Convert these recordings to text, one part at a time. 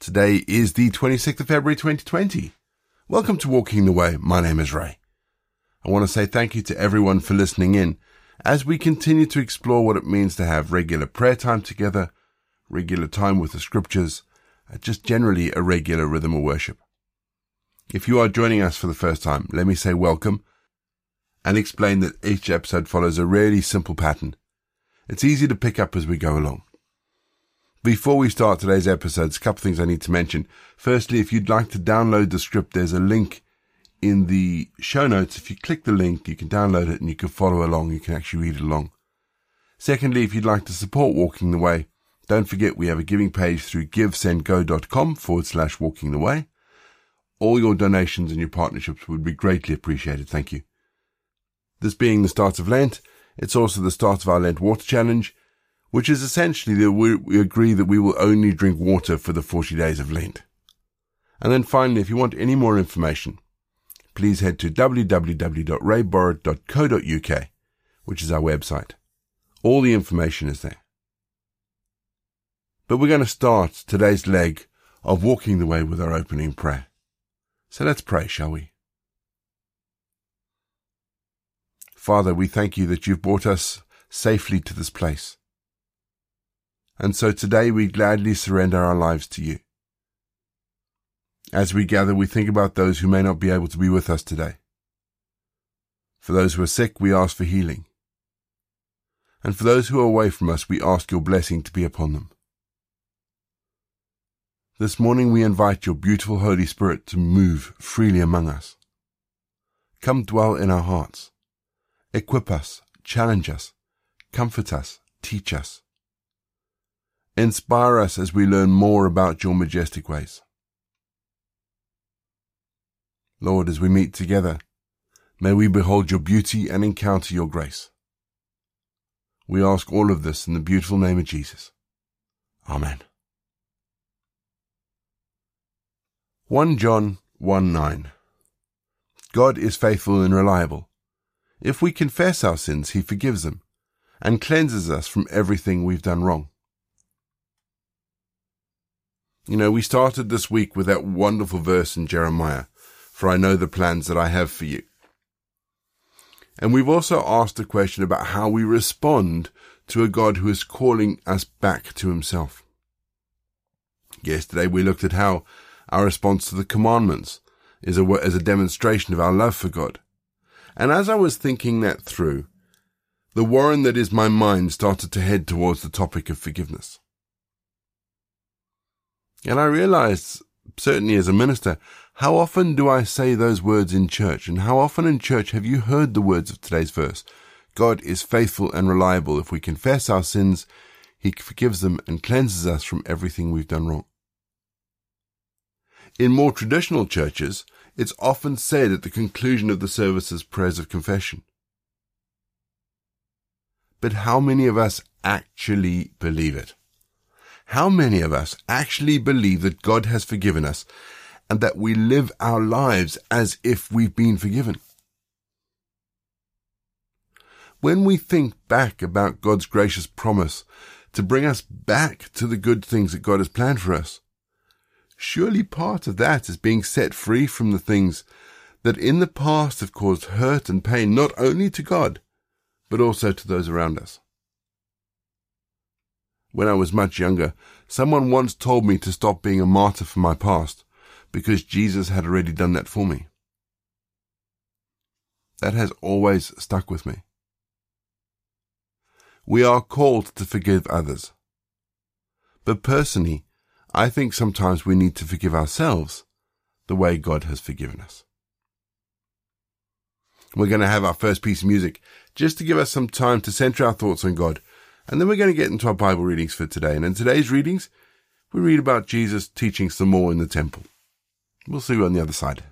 Today is the 26th of February 2020. Welcome to Walking the Way. My name is Ray. I want to say thank you to everyone for listening in as we continue to explore what it means to have regular prayer time together, regular time with the scriptures, and just generally a regular rhythm of worship. If you are joining us for the first time, let me say welcome and explain that each episode follows a really simple pattern. It's easy to pick up as we go along. Before we start today's episodes, a couple things I need to mention. Firstly, if you'd like to download the script, there's a link in the show notes. If you click the link, you can download it and you can follow along. You can actually read it along. Secondly, if you'd like to support Walking the Way, don't forget we have a giving page through givesendgo.com forward slash walking the way. All your donations and your partnerships would be greatly appreciated. Thank you. This being the start of Lent, it's also the start of our Lent Water Challenge, which is essentially that we, we agree that we will only drink water for the 40 days of Lent. And then finally, if you want any more information, please head to www.rayborrett.co.uk, which is our website. All the information is there. But we're going to start today's leg of walking the way with our opening prayer. So let's pray, shall we? Father, we thank you that you've brought us safely to this place. And so today we gladly surrender our lives to you. As we gather, we think about those who may not be able to be with us today. For those who are sick, we ask for healing. And for those who are away from us, we ask your blessing to be upon them. This morning we invite your beautiful Holy Spirit to move freely among us. Come dwell in our hearts. Equip us, challenge us, comfort us, teach us. Inspire us as we learn more about your majestic ways. Lord, as we meet together, may we behold your beauty and encounter your grace. We ask all of this in the beautiful name of Jesus. Amen. 1 John 1 9 God is faithful and reliable. If we confess our sins, he forgives them and cleanses us from everything we've done wrong. You know, we started this week with that wonderful verse in Jeremiah, for I know the plans that I have for you. And we've also asked a question about how we respond to a God who is calling us back to himself. Yesterday we looked at how our response to the commandments is a, a demonstration of our love for God. And as I was thinking that through, the warren that is my mind started to head towards the topic of forgiveness. And I realized, certainly as a minister, how often do I say those words in church? And how often in church have you heard the words of today's verse? God is faithful and reliable. If we confess our sins, he forgives them and cleanses us from everything we've done wrong. In more traditional churches, it's often said at the conclusion of the service as prayers of confession. But how many of us actually believe it? How many of us actually believe that God has forgiven us and that we live our lives as if we've been forgiven? When we think back about God's gracious promise to bring us back to the good things that God has planned for us, surely part of that is being set free from the things that in the past have caused hurt and pain not only to God, but also to those around us. When I was much younger, someone once told me to stop being a martyr for my past because Jesus had already done that for me. That has always stuck with me. We are called to forgive others. But personally, I think sometimes we need to forgive ourselves the way God has forgiven us. We're going to have our first piece of music just to give us some time to center our thoughts on God and then we're going to get into our Bible readings for today. And in today's readings, we read about Jesus teaching some more in the temple. We'll see you on the other side.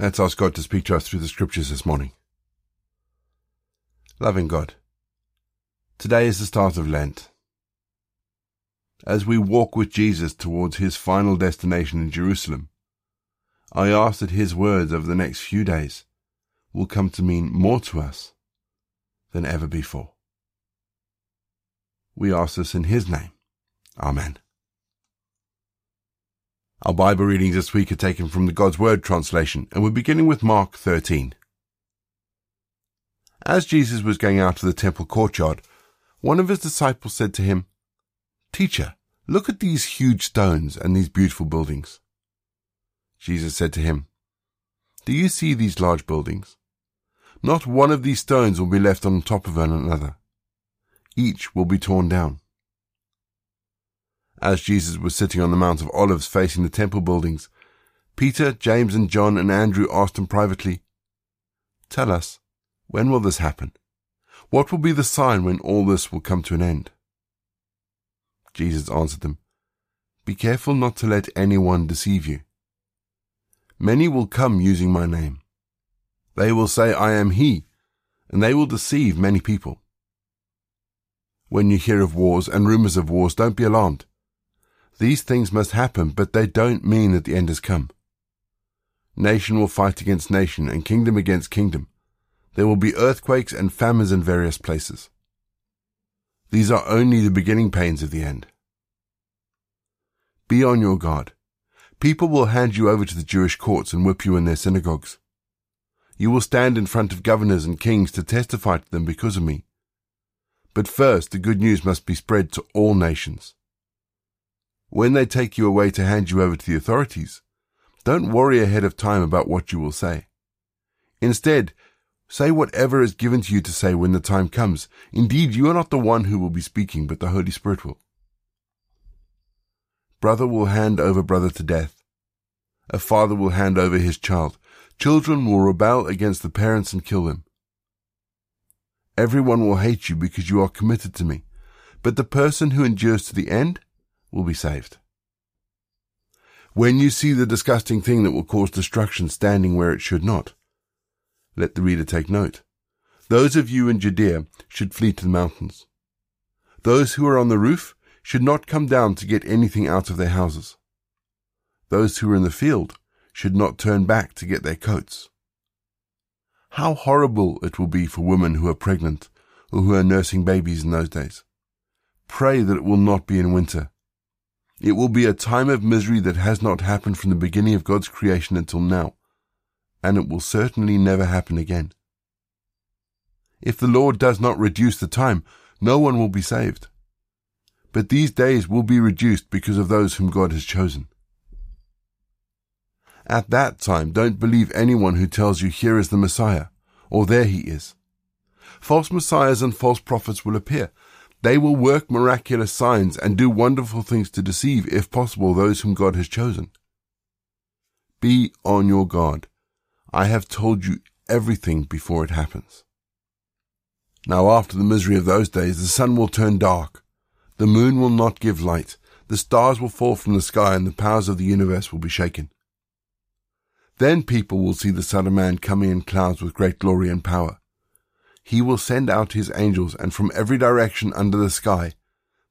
Let's ask God to speak to us through the scriptures this morning. Loving God, today is the start of Lent. As we walk with Jesus towards his final destination in Jerusalem, I ask that his words over the next few days will come to mean more to us than ever before. We ask this in his name. Amen. Our Bible readings this week are taken from the God's Word translation, and we're beginning with Mark 13. As Jesus was going out of the temple courtyard, one of his disciples said to him, Teacher, look at these huge stones and these beautiful buildings. Jesus said to him, Do you see these large buildings? Not one of these stones will be left on top of another. Each will be torn down. As Jesus was sitting on the Mount of Olives facing the temple buildings, Peter, James, and John and Andrew asked him privately, Tell us, when will this happen? What will be the sign when all this will come to an end? Jesus answered them, Be careful not to let anyone deceive you. Many will come using my name. They will say, I am he, and they will deceive many people. When you hear of wars and rumors of wars, don't be alarmed. These things must happen, but they don't mean that the end has come. Nation will fight against nation and kingdom against kingdom. There will be earthquakes and famines in various places. These are only the beginning pains of the end. Be on your guard. People will hand you over to the Jewish courts and whip you in their synagogues. You will stand in front of governors and kings to testify to them because of me. But first, the good news must be spread to all nations. When they take you away to hand you over to the authorities, don't worry ahead of time about what you will say. Instead, say whatever is given to you to say when the time comes. Indeed, you are not the one who will be speaking, but the Holy Spirit will. Brother will hand over brother to death. A father will hand over his child. Children will rebel against the parents and kill them. Everyone will hate you because you are committed to me, but the person who endures to the end will be saved. When you see the disgusting thing that will cause destruction standing where it should not, let the reader take note. Those of you in Judea should flee to the mountains. Those who are on the roof should not come down to get anything out of their houses. Those who are in the field should not turn back to get their coats. How horrible it will be for women who are pregnant or who are nursing babies in those days. Pray that it will not be in winter it will be a time of misery that has not happened from the beginning of God's creation until now, and it will certainly never happen again. If the Lord does not reduce the time, no one will be saved. But these days will be reduced because of those whom God has chosen. At that time, don't believe anyone who tells you here is the Messiah, or there he is. False messiahs and false prophets will appear, they will work miraculous signs and do wonderful things to deceive, if possible, those whom God has chosen. Be on your guard. I have told you everything before it happens. Now after the misery of those days, the sun will turn dark. The moon will not give light. The stars will fall from the sky and the powers of the universe will be shaken. Then people will see the Son of Man coming in clouds with great glory and power he will send out his angels, and from every direction under the sky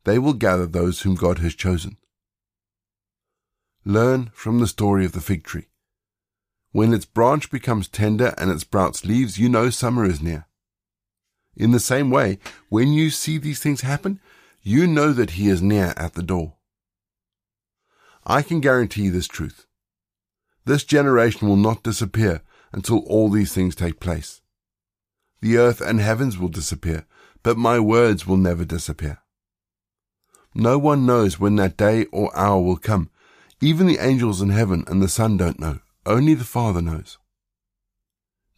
they will gather those whom God has chosen. Learn from the story of the fig tree. When its branch becomes tender and it sprouts leaves, you know summer is near. In the same way, when you see these things happen, you know that he is near at the door. I can guarantee this truth. This generation will not disappear until all these things take place. The earth and heavens will disappear, but my words will never disappear. No one knows when that day or hour will come. Even the angels in heaven and the Son don't know. Only the Father knows.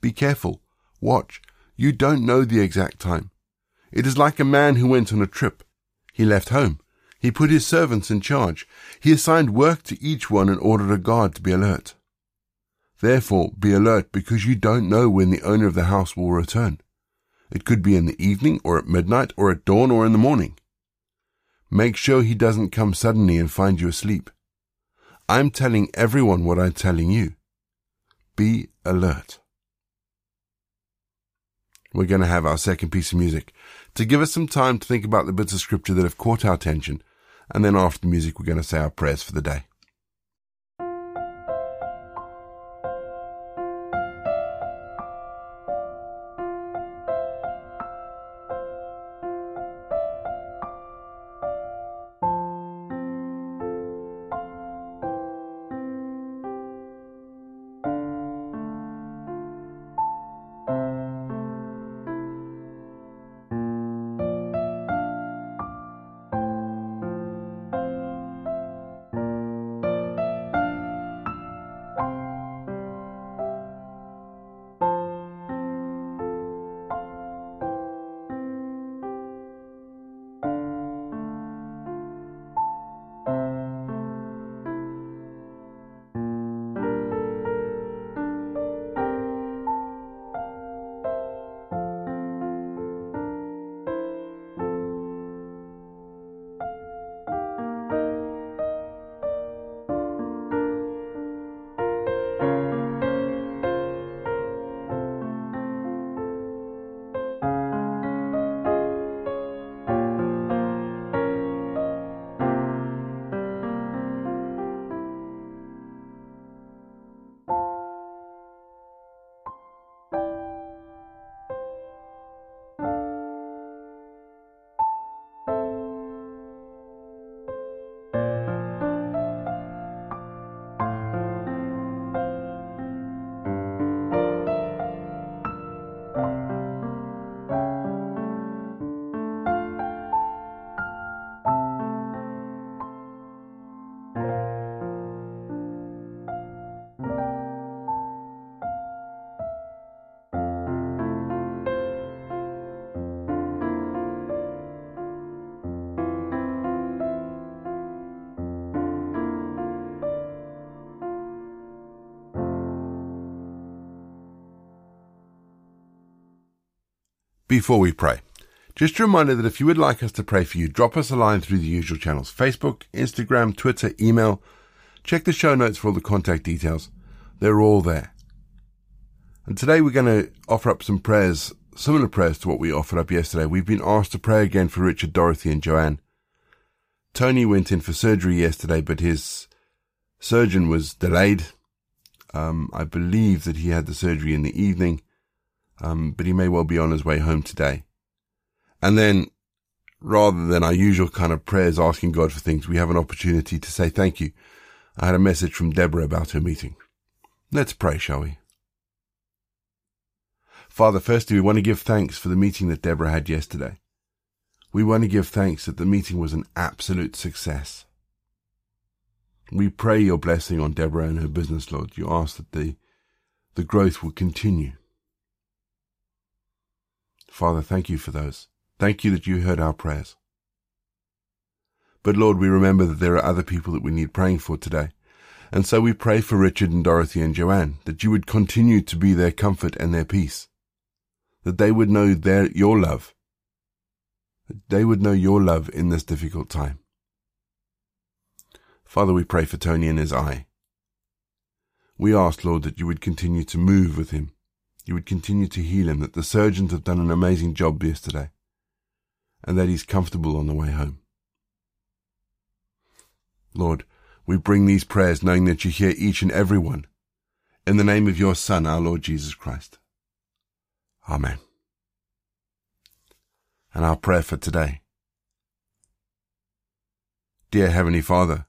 Be careful. Watch. You don't know the exact time. It is like a man who went on a trip. He left home. He put his servants in charge. He assigned work to each one and ordered a guard to be alert. Therefore, be alert because you don't know when the owner of the house will return. It could be in the evening or at midnight or at dawn or in the morning. Make sure he doesn't come suddenly and find you asleep. I'm telling everyone what I'm telling you. be alert. We're going to have our second piece of music to give us some time to think about the bits of scripture that have caught our attention. And then after the music, we're going to say our prayers for the day. Before we pray, just a reminder that if you would like us to pray for you, drop us a line through the usual channels Facebook, Instagram, Twitter, email. Check the show notes for all the contact details. They're all there. And today we're going to offer up some prayers, similar prayers to what we offered up yesterday. We've been asked to pray again for Richard, Dorothy, and Joanne. Tony went in for surgery yesterday, but his surgeon was delayed. Um, I believe that he had the surgery in the evening um, but he may well be on his way home today. And then, rather than our usual kind of prayers asking God for things, we have an opportunity to say thank you. I had a message from Deborah about her meeting. Let's pray, shall we? Father, firstly, we want to give thanks for the meeting that Deborah had yesterday. We want to give thanks that the meeting was an absolute success. We pray your blessing on Deborah and her business, Lord. You ask that the, the growth will continue. Father, thank you for those. Thank you that you heard our prayers. But Lord, we remember that there are other people that we need praying for today. And so we pray for Richard and Dorothy and Joanne, that you would continue to be their comfort and their peace. That they would know their, your love. That they would know your love in this difficult time. Father, we pray for Tony and his eye. We ask, Lord, that you would continue to move with him you would continue to heal him, that the surgeons have done an amazing job yesterday, and that he's comfortable on the way home. Lord, we bring these prayers knowing that you hear each and every one. In the name of your Son, our Lord Jesus Christ. Amen. And our prayer for today. Dear Heavenly Father,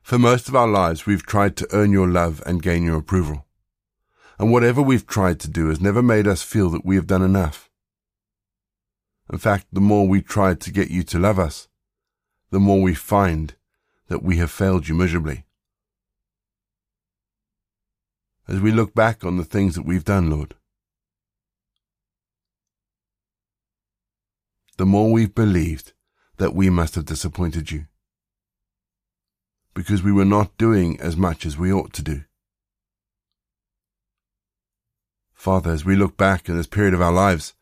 for most of our lives we've tried to earn your love and gain your approval and whatever we've tried to do has never made us feel that we have done enough. In fact, the more we try to get you to love us, the more we find that we have failed you miserably. As we look back on the things that we've done, Lord, the more we've believed that we must have disappointed you because we were not doing as much as we ought to do. Father, as we look back in this period of our lives,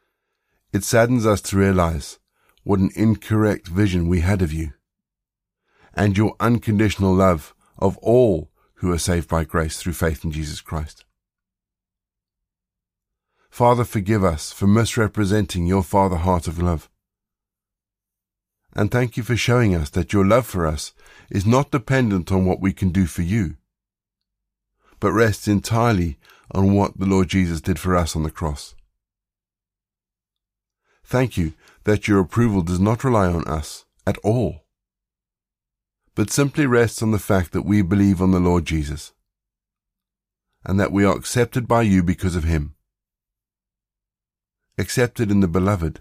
it saddens us to realize what an incorrect vision we had of you and your unconditional love of all who are saved by grace through faith in Jesus Christ. Father, forgive us for misrepresenting your Father heart of love. And thank you for showing us that your love for us is not dependent on what we can do for you, but rests entirely on what the Lord Jesus did for us on the cross. Thank you that your approval does not rely on us at all, but simply rests on the fact that we believe on the Lord Jesus, and that we are accepted by you because of him accepted in the beloved,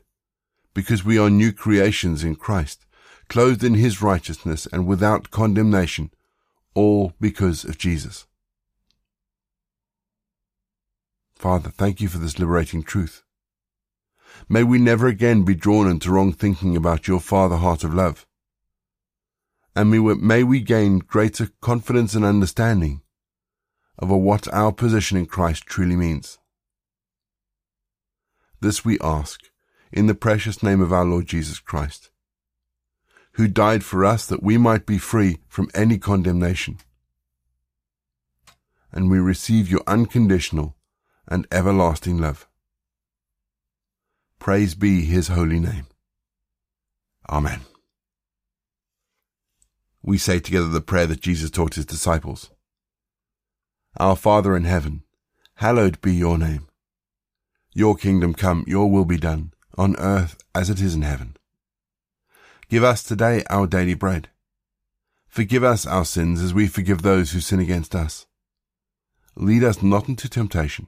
because we are new creations in Christ, clothed in his righteousness and without condemnation, all because of Jesus. Father, thank you for this liberating truth. May we never again be drawn into wrong thinking about your Father heart of love. And may we gain greater confidence and understanding of what our position in Christ truly means. This we ask in the precious name of our Lord Jesus Christ, who died for us that we might be free from any condemnation. And we receive your unconditional and everlasting love. Praise be his holy name. Amen. We say together the prayer that Jesus taught his disciples. Our Father in heaven, hallowed be your name. Your kingdom come, your will be done, on earth as it is in heaven. Give us today our daily bread. Forgive us our sins as we forgive those who sin against us. Lead us not into temptation,